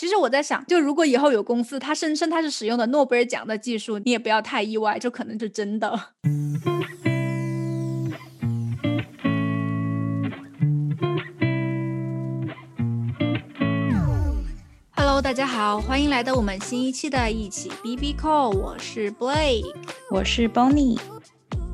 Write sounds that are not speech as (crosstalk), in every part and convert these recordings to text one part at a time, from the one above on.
其实我在想，就如果以后有公司它声称它是使用的诺贝尔奖的技术，你也不要太意外，就可能是真的。Hello，大家好，欢迎来到我们新一期的一起 B B Call，我是 Blake，我是 Bonnie。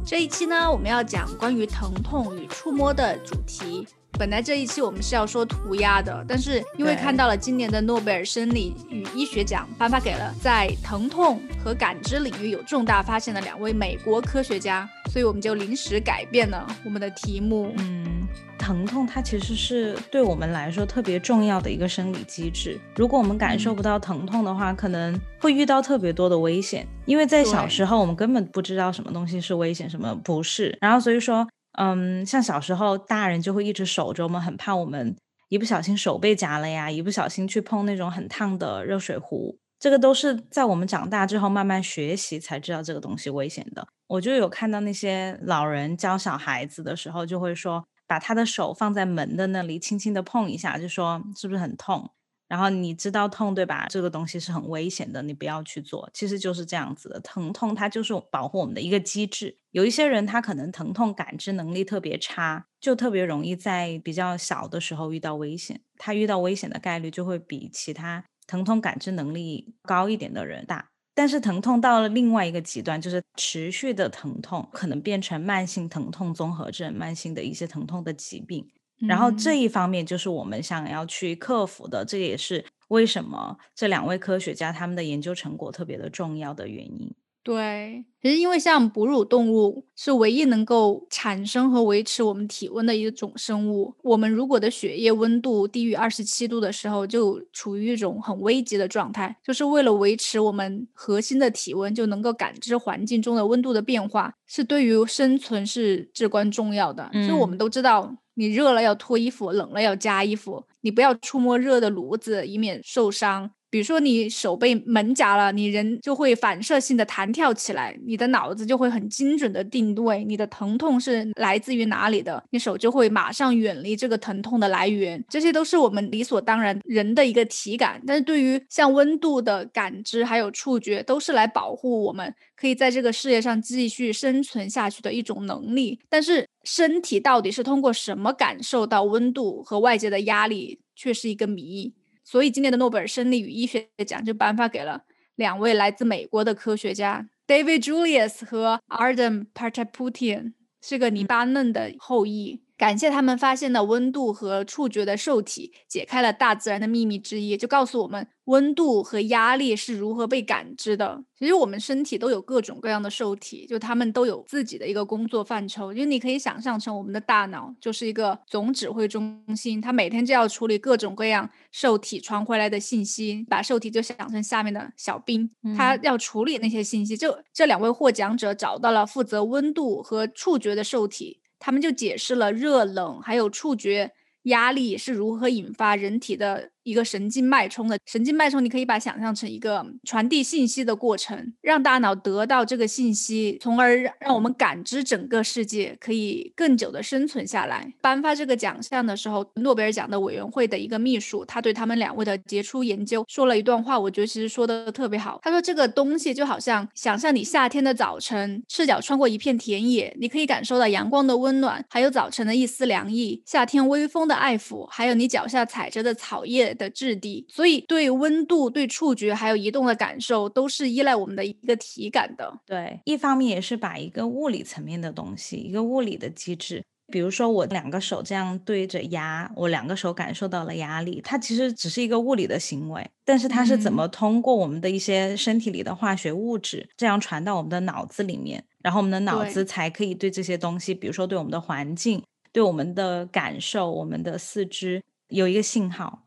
这一期呢，我们要讲关于疼痛与触摸的主题。本来这一期我们是要说涂鸦的，但是因为看到了今年的诺贝尔生理与医学奖颁发给了在疼痛和感知领域有重大发现的两位美国科学家，所以我们就临时改变了我们的题目。嗯，疼痛它其实是对我们来说特别重要的一个生理机制。如果我们感受不到疼痛的话，可能会遇到特别多的危险。因为在小时候我们根本不知道什么东西是危险，什么不是。然后所以说。嗯，像小时候，大人就会一直守着我们，很怕我们一不小心手被夹了呀，一不小心去碰那种很烫的热水壶。这个都是在我们长大之后慢慢学习才知道这个东西危险的。我就有看到那些老人教小孩子的时候，就会说把他的手放在门的那里，轻轻的碰一下，就说是不是很痛？然后你知道痛对吧？这个东西是很危险的，你不要去做。其实就是这样子的，疼痛它就是保护我们的一个机制。有一些人他可能疼痛感知能力特别差，就特别容易在比较小的时候遇到危险。他遇到危险的概率就会比其他疼痛感知能力高一点的人大。但是疼痛到了另外一个极端，就是持续的疼痛，可能变成慢性疼痛综合症、慢性的一些疼痛的疾病。然后这一方面就是我们想要去克服的，这也是为什么这两位科学家他们的研究成果特别的重要的原因。对，其实因为像哺乳动物是唯一能够产生和维持我们体温的一种生物，我们如果的血液温度低于二十七度的时候，就处于一种很危急的状态。就是为了维持我们核心的体温，就能够感知环境中的温度的变化，是对于生存是至关重要的。所以我们都知道。你热了要脱衣服，冷了要加衣服。你不要触摸热的炉子，以免受伤。比如说你手被门夹了，你人就会反射性的弹跳起来，你的脑子就会很精准的定位你的疼痛是来自于哪里的，你手就会马上远离这个疼痛的来源。这些都是我们理所当然人的一个体感，但是对于像温度的感知还有触觉，都是来保护我们可以在这个世界上继续生存下去的一种能力。但是身体到底是通过什么感受到温度和外界的压力，却是一个谜。所以今年的诺贝尔生理与医学奖就颁发给了两位来自美国的科学家 David Julius 和 Arden Pataputian，是个黎巴嫩的后裔。感谢他们发现的温度和触觉的受体，解开了大自然的秘密之一，就告诉我们温度和压力是如何被感知的。其实我们身体都有各种各样的受体，就他们都有自己的一个工作范畴。就你可以想象成我们的大脑就是一个总指挥中心，它每天就要处理各种各样受体传回来的信息，把受体就想成下面的小兵，它要处理那些信息。就这两位获奖者找到了负责温度和触觉的受体。他们就解释了热冷还有触觉压力是如何引发人体的。一个神经脉冲的神经脉冲，你可以把想象成一个传递信息的过程，让大脑得到这个信息，从而让我们感知整个世界，可以更久的生存下来。颁发这个奖项的时候，诺贝尔奖的委员会的一个秘书，他对他们两位的杰出研究说了一段话，我觉得其实说的特别好。他说这个东西就好像想象你夏天的早晨，赤脚穿过一片田野，你可以感受到阳光的温暖，还有早晨的一丝凉意，夏天微风的爱抚，还有你脚下踩着的草叶。的质地，所以对温度、对触觉还有移动的感受，都是依赖我们的一个体感的。对，一方面也是把一个物理层面的东西，一个物理的机制，比如说我两个手这样对着压，我两个手感受到了压力，它其实只是一个物理的行为，但是它是怎么通过我们的一些身体里的化学物质，这样传到我们的脑子里面，然后我们的脑子才可以对这些东西，比如说对我们的环境、对我们的感受、我们的四肢有一个信号。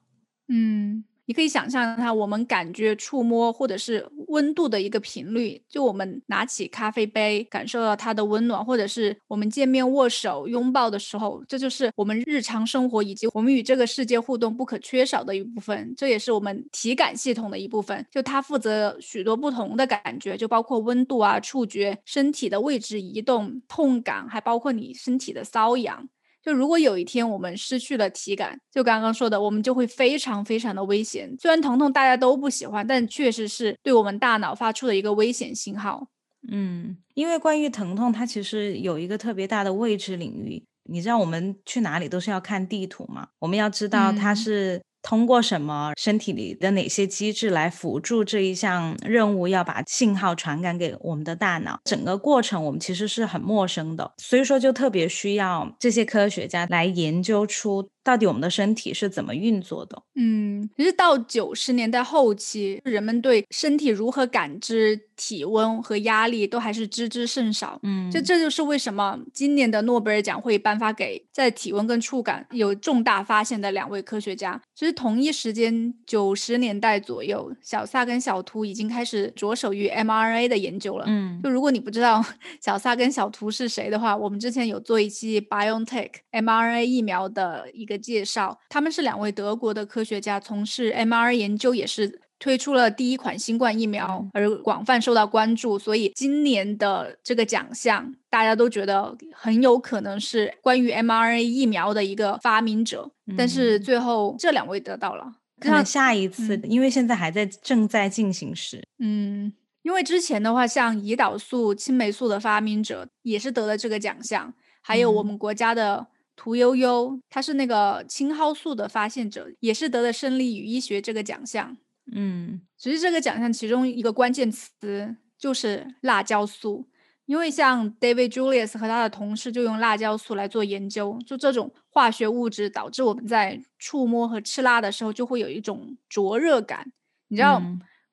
嗯，你可以想象它，我们感觉触摸或者是温度的一个频率，就我们拿起咖啡杯，感受到它的温暖，或者是我们见面握手、拥抱的时候，这就是我们日常生活以及我们与这个世界互动不可缺少的一部分。这也是我们体感系统的一部分，就它负责许多不同的感觉，就包括温度啊、触觉、身体的位置移动、痛感，还包括你身体的瘙痒。就如果有一天我们失去了体感，就刚刚说的，我们就会非常非常的危险。虽然疼痛大家都不喜欢，但确实是对我们大脑发出的一个危险信号。嗯，因为关于疼痛，它其实有一个特别大的未知领域。你知道我们去哪里都是要看地图嘛？我们要知道它是。通过什么身体里的哪些机制来辅助这一项任务，要把信号传感给我们的大脑？整个过程我们其实是很陌生的，所以说就特别需要这些科学家来研究出。到底我们的身体是怎么运作的？嗯，其实到九十年代后期，人们对身体如何感知体温和压力都还是知之甚少。嗯，就这就是为什么今年的诺贝尔奖会颁发给在体温跟触感有重大发现的两位科学家。其实同一时间，九十年代左右，小萨跟小图已经开始着手于 mRNA 的研究了。嗯，就如果你不知道小萨跟小图是谁的话，我们之前有做一期 BioNTech mRNA 疫苗的一个。介绍，他们是两位德国的科学家，从事 mRNA 研究，也是推出了第一款新冠疫苗，而广泛受到关注。所以今年的这个奖项，大家都觉得很有可能是关于 mRNA 疫苗的一个发明者。但是最后这两位得到了，可能下一次，因为现在还在正在进行时。嗯，因为之前的话，像胰岛素、青霉素的发明者也是得了这个奖项，还有我们国家的。屠呦呦，她是那个青蒿素的发现者，也是得了生理与医学这个奖项。嗯，其实这个奖项其中一个关键词就是辣椒素，因为像 David Julius 和他的同事就用辣椒素来做研究，就这种化学物质导致我们在触摸和吃辣的时候就会有一种灼热感。你知道，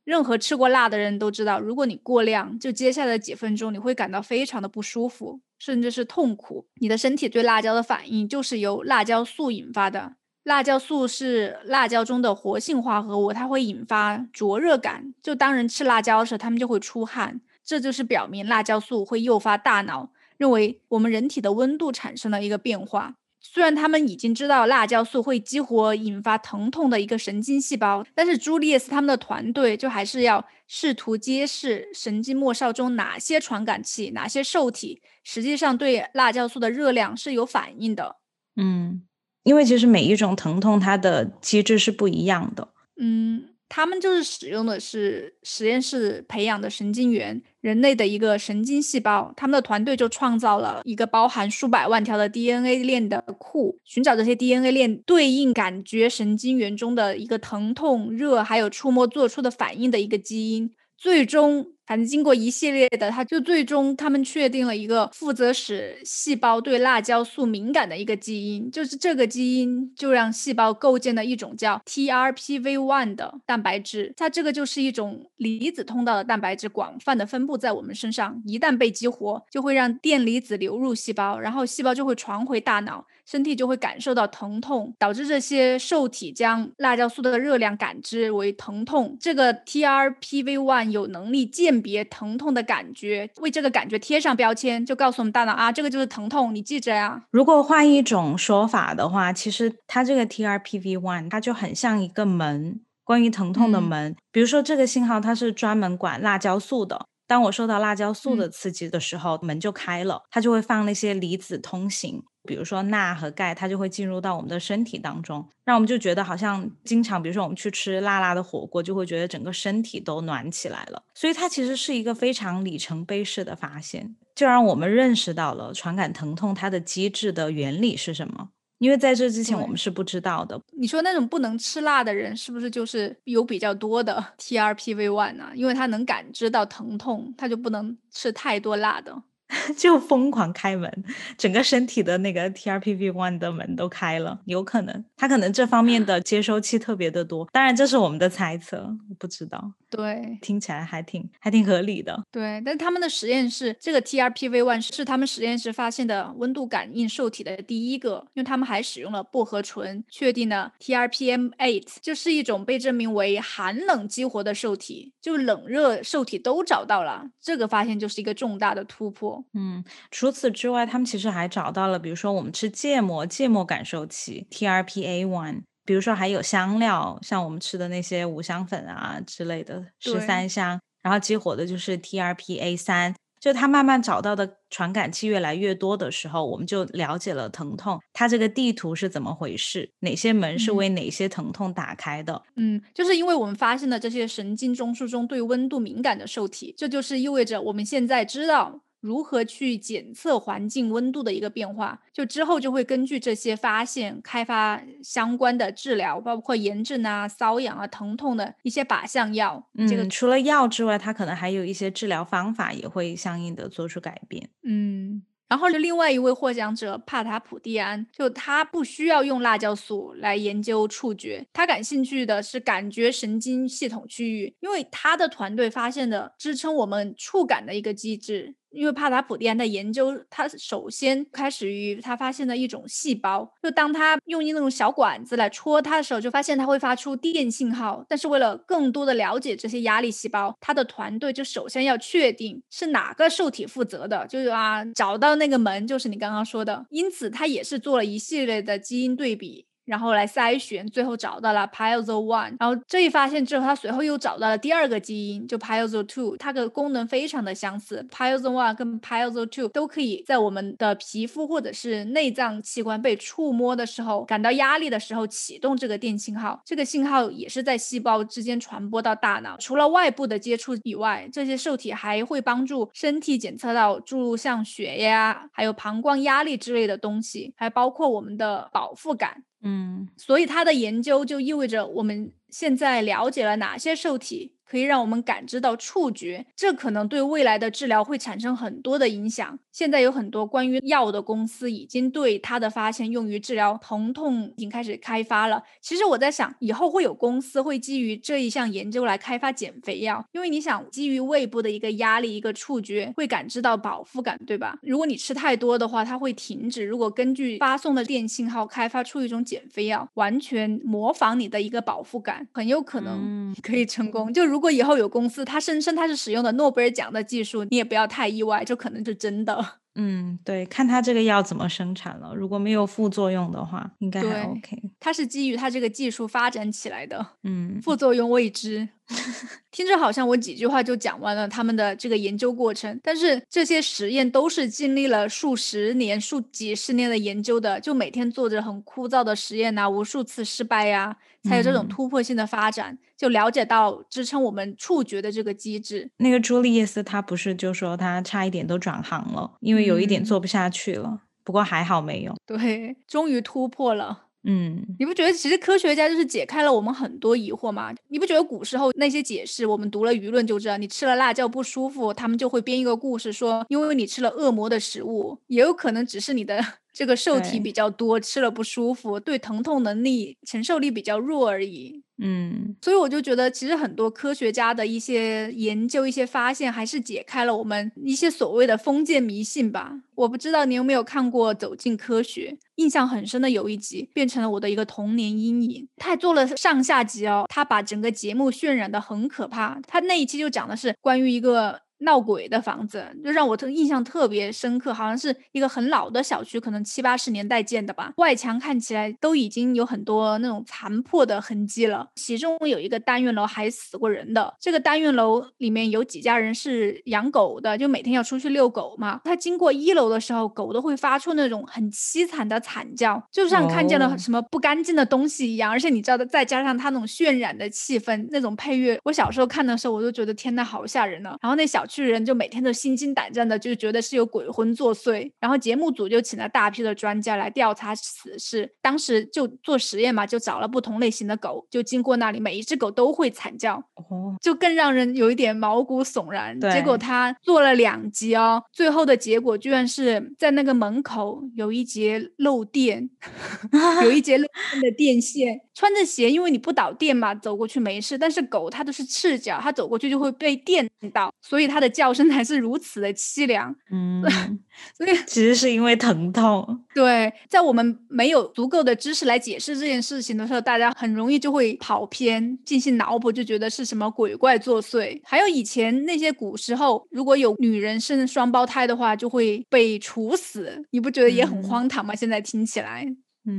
任何吃过辣的人都知道，如果你过量，就接下来几分钟你会感到非常的不舒服。甚至是痛苦，你的身体对辣椒的反应就是由辣椒素引发的。辣椒素是辣椒中的活性化合物，它会引发灼热感。就当人吃辣椒的时候，他们就会出汗，这就是表明辣椒素会诱发大脑认为我们人体的温度产生了一个变化。虽然他们已经知道辣椒素会激活引发疼痛的一个神经细胞，但是朱利叶斯他们的团队就还是要试图揭示神经末梢中哪些传感器、哪些受体实际上对辣椒素的热量是有反应的。嗯，因为其实每一种疼痛它的机制是不一样的。嗯。他们就是使用的是实验室培养的神经元，人类的一个神经细胞。他们的团队就创造了一个包含数百万条的 DNA 链的库，寻找这些 DNA 链对应感觉神经元中的一个疼痛、热还有触摸做出的反应的一个基因，最终。反正经过一系列的，他就最终他们确定了一个负责使细胞对辣椒素敏感的一个基因，就是这个基因就让细胞构建了一种叫 TRPV1 的蛋白质，它这个就是一种离子通道的蛋白质，广泛的分布在我们身上，一旦被激活，就会让电离子流入细胞，然后细胞就会传回大脑。身体就会感受到疼痛，导致这些受体将辣椒素的热量感知为疼痛。这个 TRPV1 有能力鉴别疼痛的感觉，为这个感觉贴上标签，就告诉我们大脑啊，这个就是疼痛，你记着呀。如果换一种说法的话，其实它这个 TRPV1 它就很像一个门，关于疼痛的门。比如说这个信号它是专门管辣椒素的，当我受到辣椒素的刺激的时候，门就开了，它就会放那些离子通行。比如说钠和钙，它就会进入到我们的身体当中，让我们就觉得好像经常，比如说我们去吃辣辣的火锅，就会觉得整个身体都暖起来了。所以它其实是一个非常里程碑式的发现，就让我们认识到了传感疼痛它的机制的原理是什么。因为在这之前我们是不知道的。你说那种不能吃辣的人，是不是就是有比较多的 (laughs) TRPV1 呢？因为他能感知到疼痛，他就不能吃太多辣的。(laughs) 就疯狂开门，整个身体的那个 TRPV one 的门都开了，有可能他可能这方面的接收器特别的多，当然这是我们的猜测，我不知道。对，听起来还挺还挺合理的。对，但他们的实验室这个 TRPV one 是他们实验室发现的温度感应受体的第一个，因为他们还使用了薄荷醇确定了 TRPM eight，就是一种被证明为寒冷激活的受体，就冷热受体都找到了，这个发现就是一个重大的突破。嗯，除此之外，他们其实还找到了，比如说我们吃芥末，芥末感受器 TRPA one，比如说还有香料，像我们吃的那些五香粉啊之类的十三香，然后激活的就是 TRPA 三，就他慢慢找到的传感器越来越多的时候，我们就了解了疼痛，它这个地图是怎么回事，哪些门是为哪些疼痛打开的。嗯，就是因为我们发现了这些神经中枢中对温度敏感的受体，这就是意味着我们现在知道。如何去检测环境温度的一个变化？就之后就会根据这些发现，开发相关的治疗，包括炎症啊、瘙痒啊、疼痛的一些靶向药。嗯这个除了药之外，它可能还有一些治疗方法也会相应的做出改变。嗯。然后是另外一位获奖者帕塔普蒂安，就他不需要用辣椒素来研究触觉，他感兴趣的是感觉神经系统区域，因为他的团队发现的支撑我们触感的一个机制。因为帕塔普蒂安的研究，他首先开始于他发现的一种细胞，就当他用一那种小管子来戳它的时候，就发现它会发出电信号。但是为了更多的了解这些压力细胞，他的团队就首先要确定是哪个受体负责的，就是啊，找到那个门就是你刚刚说的。因此，他也是做了一系列的基因对比。然后来筛选，最后找到了 Piezo one。然后这一发现之后，他随后又找到了第二个基因，就 Piezo two，它的功能非常的相似。Piezo one 跟 Piezo two 都可以在我们的皮肤或者是内脏器官被触摸的时候，感到压力的时候启动这个电信号。这个信号也是在细胞之间传播到大脑。除了外部的接触以外，这些受体还会帮助身体检测到诸如像血压、还有膀胱压力之类的东西，还包括我们的饱腹感。嗯，所以他的研究就意味着我们现在了解了哪些受体。可以让我们感知到触觉，这可能对未来的治疗会产生很多的影响。现在有很多关于药的公司已经对它的发现用于治疗疼痛已经开始开发了。其实我在想，以后会有公司会基于这一项研究来开发减肥药，因为你想，基于胃部的一个压力、一个触觉，会感知到饱腹感，对吧？如果你吃太多的话，它会停止。如果根据发送的电信号开发出一种减肥药，完全模仿你的一个饱腹感，很有可能 (laughs) 可以成功。就如果以后有公司，它声称它是使用的诺贝尔奖的技术，你也不要太意外，这可能是真的。嗯，对，看他这个药怎么生产了，如果没有副作用的话，应该还 OK。它是基于它这个技术发展起来的，嗯，副作用未知。(laughs) 听着好像我几句话就讲完了他们的这个研究过程，但是这些实验都是经历了数十年、数几十年的研究的，就每天做着很枯燥的实验呐，无数次失败呀，才有这种突破性的发展，就了解到支撑我们触觉的这个机制。那个朱丽叶斯他不是就说他差一点都转行了，因为有一点做不下去了，不过还好没有。对，终于突破了。嗯，你不觉得其实科学家就是解开了我们很多疑惑吗？你不觉得古时候那些解释，我们读了舆论就知道，你吃了辣椒不舒服，他们就会编一个故事说，因为你吃了恶魔的食物，也有可能只是你的这个受体比较多，吃了不舒服，对疼痛能力承受力比较弱而已。嗯，所以我就觉得，其实很多科学家的一些研究、一些发现，还是解开了我们一些所谓的封建迷信吧。我不知道你有没有看过《走进科学》，印象很深的有一集，变成了我的一个童年阴影。他还做了上下集哦，他把整个节目渲染的很可怕。他那一期就讲的是关于一个。闹鬼的房子就让我特印象特别深刻，好像是一个很老的小区，可能七八十年代建的吧。外墙看起来都已经有很多那种残破的痕迹了。其中有一个单元楼还死过人的。这个单元楼里面有几家人是养狗的，就每天要出去遛狗嘛。他经过一楼的时候，狗都会发出那种很凄惨的惨叫，就像看见了什么不干净的东西一样。而且你知道的，再加上他那种渲染的气氛，那种配乐，我小时候看的时候，我都觉得天呐，好吓人呢。然后那小。去人就每天都心惊胆战的，就觉得是有鬼魂作祟。然后节目组就请了大批的专家来调查此事。当时就做实验嘛，就找了不同类型的狗，就经过那里，每一只狗都会惨叫，哦，就更让人有一点毛骨悚然。结果他做了两集哦，最后的结果居然是在那个门口有一节漏电，(laughs) 有一节漏电的电线。穿着鞋，因为你不导电嘛，走过去没事。但是狗它都是赤脚，它走过去就会被电到，所以它的叫声还是如此的凄凉。嗯，(laughs) 所以其实是因为疼痛。对，在我们没有足够的知识来解释这件事情的时候，大家很容易就会跑偏，进行脑补，就觉得是什么鬼怪作祟。还有以前那些古时候，如果有女人生双胞胎的话，就会被处死。你不觉得也很荒唐吗？现在听起来。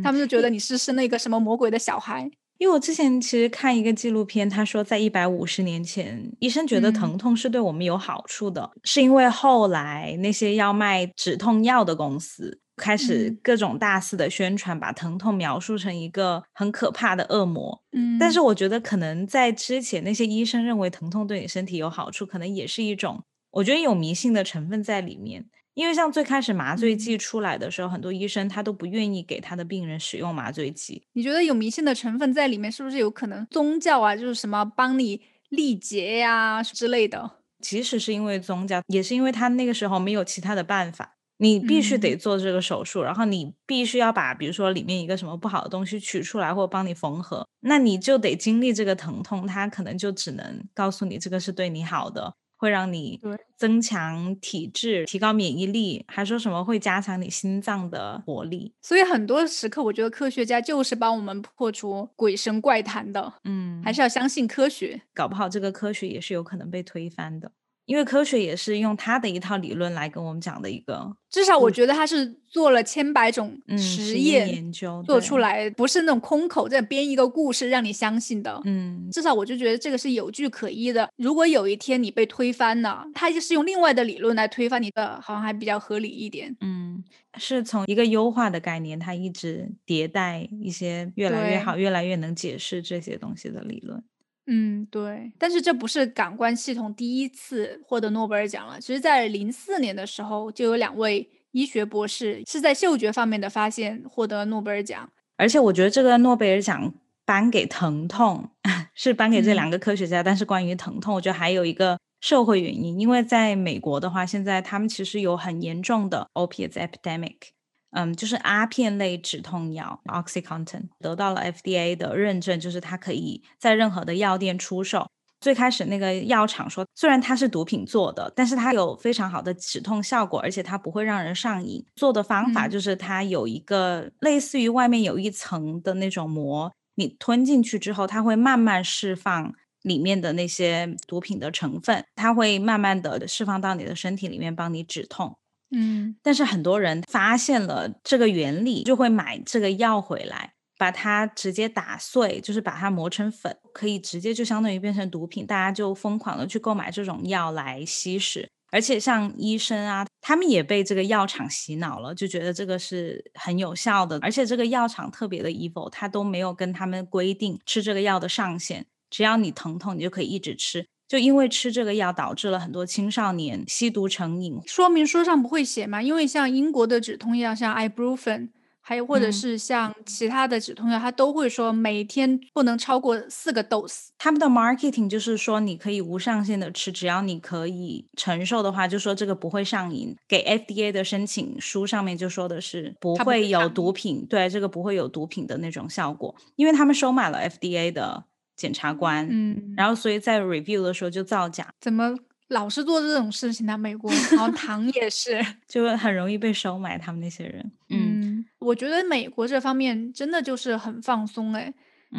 他们就觉得你是生了一个什么魔鬼的小孩。因为我之前其实看一个纪录片，他说在一百五十年前，医生觉得疼痛是对我们有好处的，是因为后来那些要卖止痛药的公司开始各种大肆的宣传，把疼痛描述成一个很可怕的恶魔。嗯，但是我觉得可能在之前那些医生认为疼痛对你身体有好处，可能也是一种我觉得有迷信的成分在里面。因为像最开始麻醉剂出来的时候，很多医生他都不愿意给他的病人使用麻醉剂。你觉得有迷信的成分在里面，是不是有可能宗教啊，就是什么帮你历劫呀之类的？即使是因为宗教，也是因为他那个时候没有其他的办法，你必须得做这个手术，然后你必须要把比如说里面一个什么不好的东西取出来，或者帮你缝合，那你就得经历这个疼痛，他可能就只能告诉你这个是对你好的。会让你增强体质、提高免疫力，还说什么会加强你心脏的活力。所以很多时刻，我觉得科学家就是帮我们破除鬼神怪谈的。嗯，还是要相信科学，搞不好这个科学也是有可能被推翻的。因为科学也是用他的一套理论来跟我们讲的一个，至少我觉得他是做了千百种实验研究做出来，不是那种空口在编一个故事让你相信的。嗯，至少我就觉得这个是有据可依的。如果有一天你被推翻了，他就是用另外的理论来推翻你的，好像还比较合理一点。嗯，是从一个优化的概念，它一直迭代一些越来越好、越来越能解释这些东西的理论。嗯，对，但是这不是感官系统第一次获得诺贝尔奖了。其实，在零四年的时候，就有两位医学博士是在嗅觉方面的发现获得诺贝尔奖。而且，我觉得这个诺贝尔奖颁给疼痛 (laughs) 是颁给这两个科学家，但是关于疼痛，我觉得还有一个社会原因，因为在美国的话，现在他们其实有很严重的 opiates epidemic。嗯，就是阿片类止痛药 OxyContin 得到了 FDA 的认证，就是它可以在任何的药店出售。最开始那个药厂说，虽然它是毒品做的，但是它有非常好的止痛效果，而且它不会让人上瘾。做的方法就是它有一个类似于外面有一层的那种膜，你吞进去之后，它会慢慢释放里面的那些毒品的成分，它会慢慢的释放到你的身体里面，帮你止痛。嗯，但是很多人发现了这个原理，就会买这个药回来，把它直接打碎，就是把它磨成粉，可以直接就相当于变成毒品，大家就疯狂的去购买这种药来吸食。而且像医生啊，他们也被这个药厂洗脑了，就觉得这个是很有效的。而且这个药厂特别的 evil，他都没有跟他们规定吃这个药的上限，只要你疼痛，你就可以一直吃。就因为吃这个药导致了很多青少年吸毒成瘾，说明书上不会写吗？因为像英国的止痛药，像 Ibuprofen，还有或者是像其他的止痛药，它都会说每天不能超过四个 dose。他们的 marketing 就是说你可以无上限的吃，只要你可以承受的话，就说这个不会上瘾。给 FDA 的申请书上面就说的是不会有毒品，对这个不会有毒品的那种效果，因为他们收买了 FDA 的。检察官，嗯，然后所以在 review 的时候就造假，怎么老是做这种事情呢？美国，然后糖 (laughs) 也是，就很容易被收买。他们那些人，嗯，我觉得美国这方面真的就是很放松哎，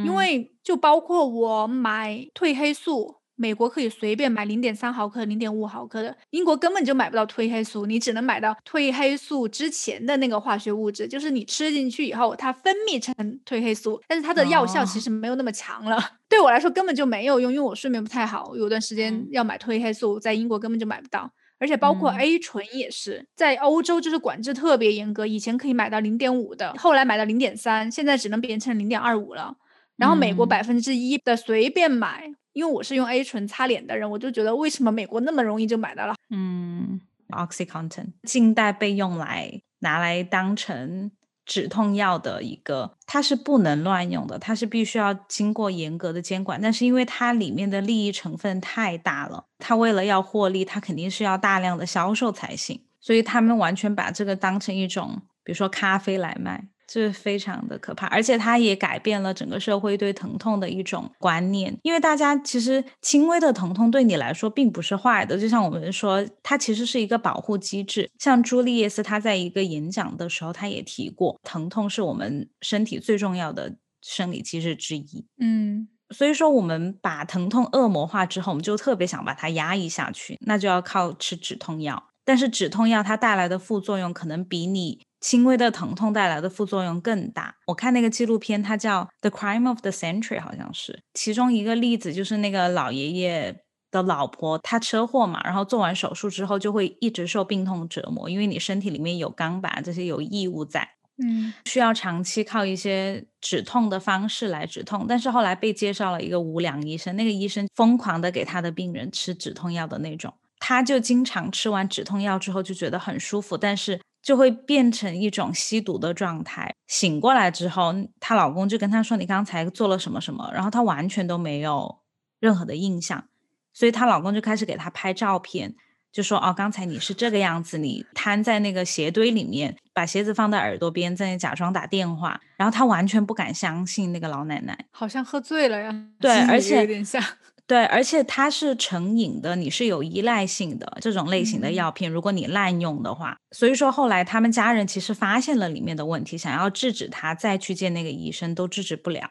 因为就包括我买褪黑素。美国可以随便买零点三毫克、零点五毫克的，英国根本就买不到褪黑素，你只能买到褪黑素之前的那个化学物质，就是你吃进去以后，它分泌成褪黑素，但是它的药效其实没有那么强了。(laughs) 对我来说根本就没有用，因为我睡眠不太好，有段时间要买褪黑素，在英国根本就买不到，而且包括 A 醇也是，在欧洲就是管制特别严格，以前可以买到零点五的，后来买到零点三，现在只能变成零点二五了。然后美国百分之一的随便买。因为我是用 A 醇擦脸的人，我就觉得为什么美国那么容易就买到了？嗯，OxyContin 近代被用来拿来当成止痛药的一个，它是不能乱用的，它是必须要经过严格的监管。但是因为它里面的利益成分太大了，它为了要获利，它肯定是要大量的销售才行，所以他们完全把这个当成一种，比如说咖啡来卖。这非常的可怕，而且它也改变了整个社会对疼痛的一种观念。因为大家其实轻微的疼痛对你来说并不是坏的，就像我们说，它其实是一个保护机制。像朱丽叶斯他在一个演讲的时候，他也提过，疼痛是我们身体最重要的生理机制之一。嗯，所以说我们把疼痛恶魔化之后，我们就特别想把它压抑下去，那就要靠吃止痛药。但是止痛药它带来的副作用可能比你轻微的疼痛带来的副作用更大。我看那个纪录片，它叫《The Crime of the Century》，好像是其中一个例子，就是那个老爷爷的老婆，她车祸嘛，然后做完手术之后就会一直受病痛折磨，因为你身体里面有钢板这些有异物在，嗯，需要长期靠一些止痛的方式来止痛。但是后来被介绍了一个无良医生，那个医生疯狂的给他的病人吃止痛药的那种。他就经常吃完止痛药之后就觉得很舒服，但是就会变成一种吸毒的状态。醒过来之后，她老公就跟她说：“你刚才做了什么什么？”然后她完全都没有任何的印象，所以她老公就开始给她拍照片，就说：“哦，刚才你是这个样子，你瘫在那个鞋堆里面，把鞋子放在耳朵边，在那假装打电话。”然后她完全不敢相信那个老奶奶，好像喝醉了呀。对，而且有点像。对，而且它是成瘾的，你是有依赖性的这种类型的药品，如果你滥用的话，所以说后来他们家人其实发现了里面的问题，想要制止他再去见那个医生都制止不了，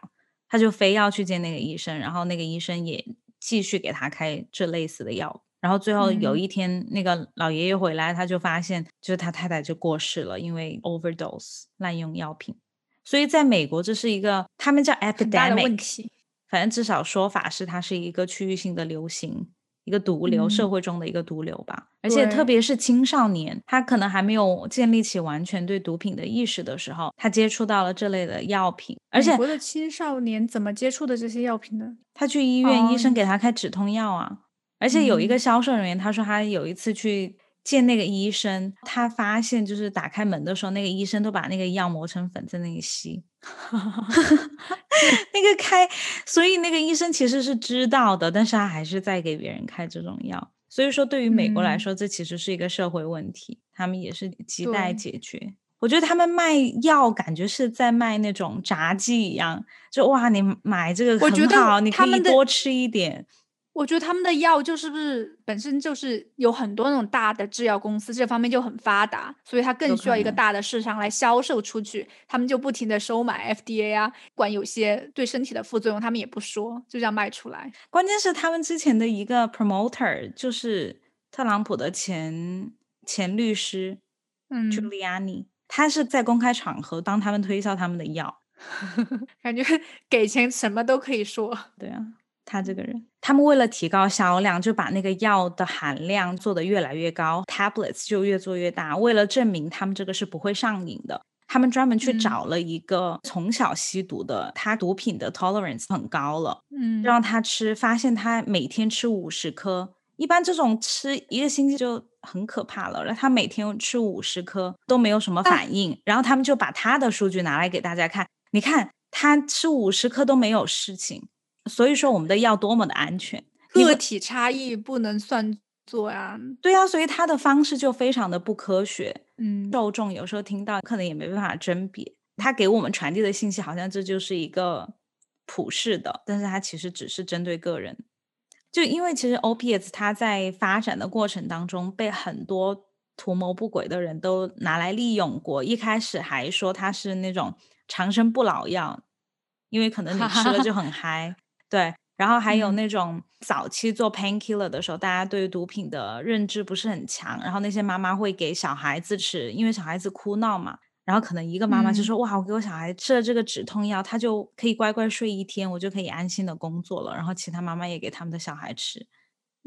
他就非要去见那个医生，然后那个医生也继续给他开这类似的药，然后最后有一天那个老爷爷回来，他就发现就是他太太就过世了，因为 overdose 滥用药品，所以在美国这是一个他们叫 epidemic。反正至少说法是它是一个区域性的流行，一个毒瘤，社会中的一个毒瘤吧。而且特别是青少年，他可能还没有建立起完全对毒品的意识的时候，他接触到了这类的药品。而且，美国的青少年怎么接触的这些药品呢？他去医院，医生给他开止痛药啊。而且有一个销售人员，他说他有一次去。见那个医生，他发现就是打开门的时候，那个医生都把那个药磨成粉在那里吸，(laughs) 那个开，所以那个医生其实是知道的，但是他还是在给别人开这种药。所以说，对于美国来说，这其实是一个社会问题，他们也是亟待解决。我觉得他们卖药，感觉是在卖那种炸鸡一样，就哇，你买这个很好，你可以多吃一点。我觉得他们的药就是不是本身就是有很多那种大的制药公司，这方面就很发达，所以它更需要一个大的市场来销售出去。他们就不停的收买 FDA 啊，管有些对身体的副作用，他们也不说，就这样卖出来。关键是他们之前的一个 promoter 就是特朗普的前前律师，嗯，Giuliani，他是在公开场合帮他们推销他们的药，(laughs) 感觉给钱什么都可以说。对啊。他这个人，他们为了提高销量，就把那个药的含量做得越来越高，tablets 就越做越大。为了证明他们这个是不会上瘾的，他们专门去找了一个从小吸毒的，他毒品的 tolerance 很高了，嗯，让他吃，发现他每天吃五十颗，一般这种吃一个星期就很可怕了。然后他每天吃五十颗都没有什么反应，然后他们就把他的数据拿来给大家看，你看他吃五十颗都没有事情。所以说我们的药多么的安全，个体差异不能算作啊。对呀，所以他的方式就非常的不科学。嗯，受众有时候听到可能也没办法甄别，他给我们传递的信息好像这就是一个普世的，但是它其实只是针对个人。就因为其实 OPS 它在发展的过程当中被很多图谋不轨的人都拿来利用过，一开始还说它是那种长生不老药，因为可能你吃了就很嗨。(laughs) 对，然后还有那种早期做 painkiller 的时候，大家对毒品的认知不是很强，然后那些妈妈会给小孩子吃，因为小孩子哭闹嘛，然后可能一个妈妈就说：“哇，我给我小孩吃了这个止痛药，他就可以乖乖睡一天，我就可以安心的工作了。”然后其他妈妈也给他们的小孩吃，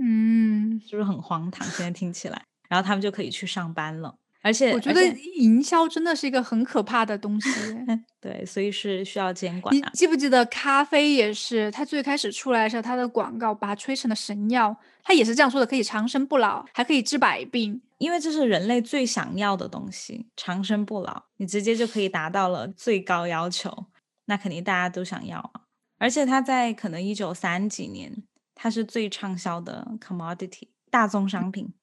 嗯，是不是很荒唐？现在听起来，然后他们就可以去上班了。而且我觉得营销真的是一个很可怕的东西，(laughs) 对，所以是需要监管。你记不记得咖啡也是？它最开始出来的时候，它的广告把它吹成了神药，它也是这样说的：可以长生不老，还可以治百病。因为这是人类最想要的东西，长生不老，你直接就可以达到了最高要求，那肯定大家都想要啊。而且它在可能一九三几年，它是最畅销的 commodity 大宗商品。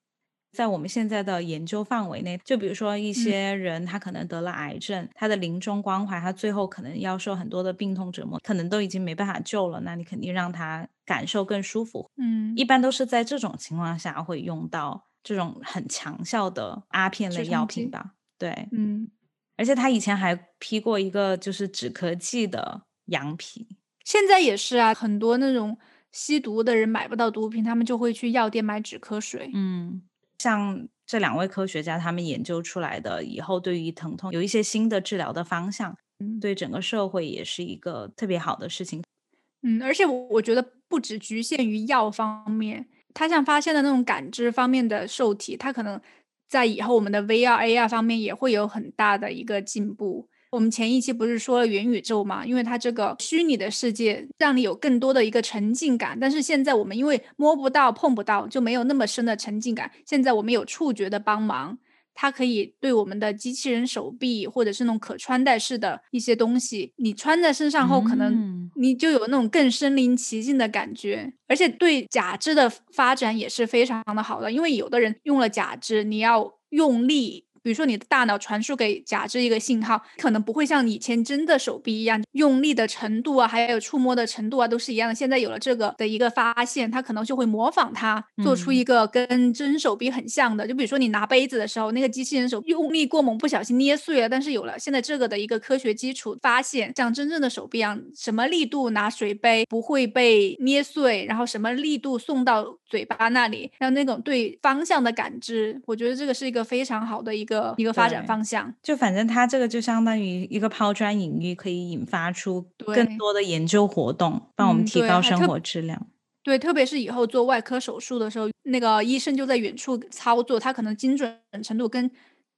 在我们现在的研究范围内，就比如说一些人，他可能得了癌症，他的临终关怀，他最后可能要受很多的病痛折磨，可能都已经没办法救了，那你肯定让他感受更舒服。嗯，一般都是在这种情况下会用到这种很强效的阿片类药品吧？对，嗯，而且他以前还批过一个就是止咳剂的羊皮，现在也是啊，很多那种吸毒的人买不到毒品，他们就会去药店买止咳水。嗯。像这两位科学家他们研究出来的以后，对于疼痛有一些新的治疗的方向，对整个社会也是一个特别好的事情。嗯，而且我我觉得不只局限于药方面，他像发现的那种感知方面的受体，它可能在以后我们的 VR、AR 方面也会有很大的一个进步。我们前一期不是说了元宇宙嘛？因为它这个虚拟的世界让你有更多的一个沉浸感，但是现在我们因为摸不到、碰不到，就没有那么深的沉浸感。现在我们有触觉的帮忙，它可以对我们的机器人手臂或者是那种可穿戴式的一些东西，你穿在身上后，可能你就有那种更身临其境的感觉。而且对假肢的发展也是非常的好的，因为有的人用了假肢，你要用力。比如说，你的大脑传输给假肢一个信号，可能不会像以前真的手臂一样用力的程度啊，还有触摸的程度啊，都是一样的。现在有了这个的一个发现，它可能就会模仿它，做出一个跟真手臂很像的。就比如说你拿杯子的时候，那个机器人手用力过猛，不小心捏碎了。但是有了现在这个的一个科学基础，发现像真正的手臂一样，什么力度拿水杯不会被捏碎，然后什么力度送到嘴巴那里，还有那种对方向的感知，我觉得这个是一个非常好的一个。一个发展方向，就反正它这个就相当于一个抛砖引玉，可以引发出更多的研究活动，帮我们提高生活质量。对，特别是以后做外科手术的时候，那个医生就在远处操作，他可能精准程度跟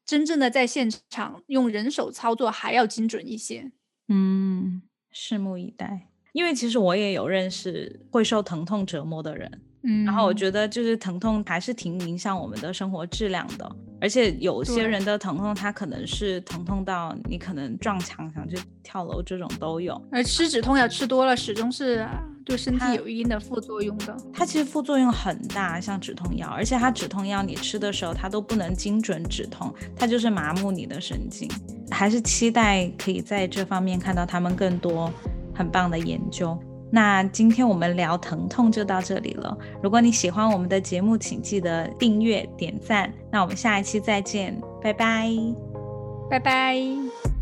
真正的在现场用人手操作还要精准一些。嗯，拭目以待。因为其实我也有认识会受疼痛折磨的人。嗯，然后我觉得就是疼痛还是挺影响我们的生活质量的，而且有些人的疼痛，他可能是疼痛到你可能撞墙想去跳楼这种都有。而吃止痛药吃多了，始终是对身体有一定的副作用的。它其实副作用很大，像止痛药，而且它止痛药你吃的时候，它都不能精准止痛，它就是麻木你的神经。还是期待可以在这方面看到他们更多很棒的研究。那今天我们聊疼痛就到这里了。如果你喜欢我们的节目，请记得订阅、点赞。那我们下一期再见，拜拜，拜拜。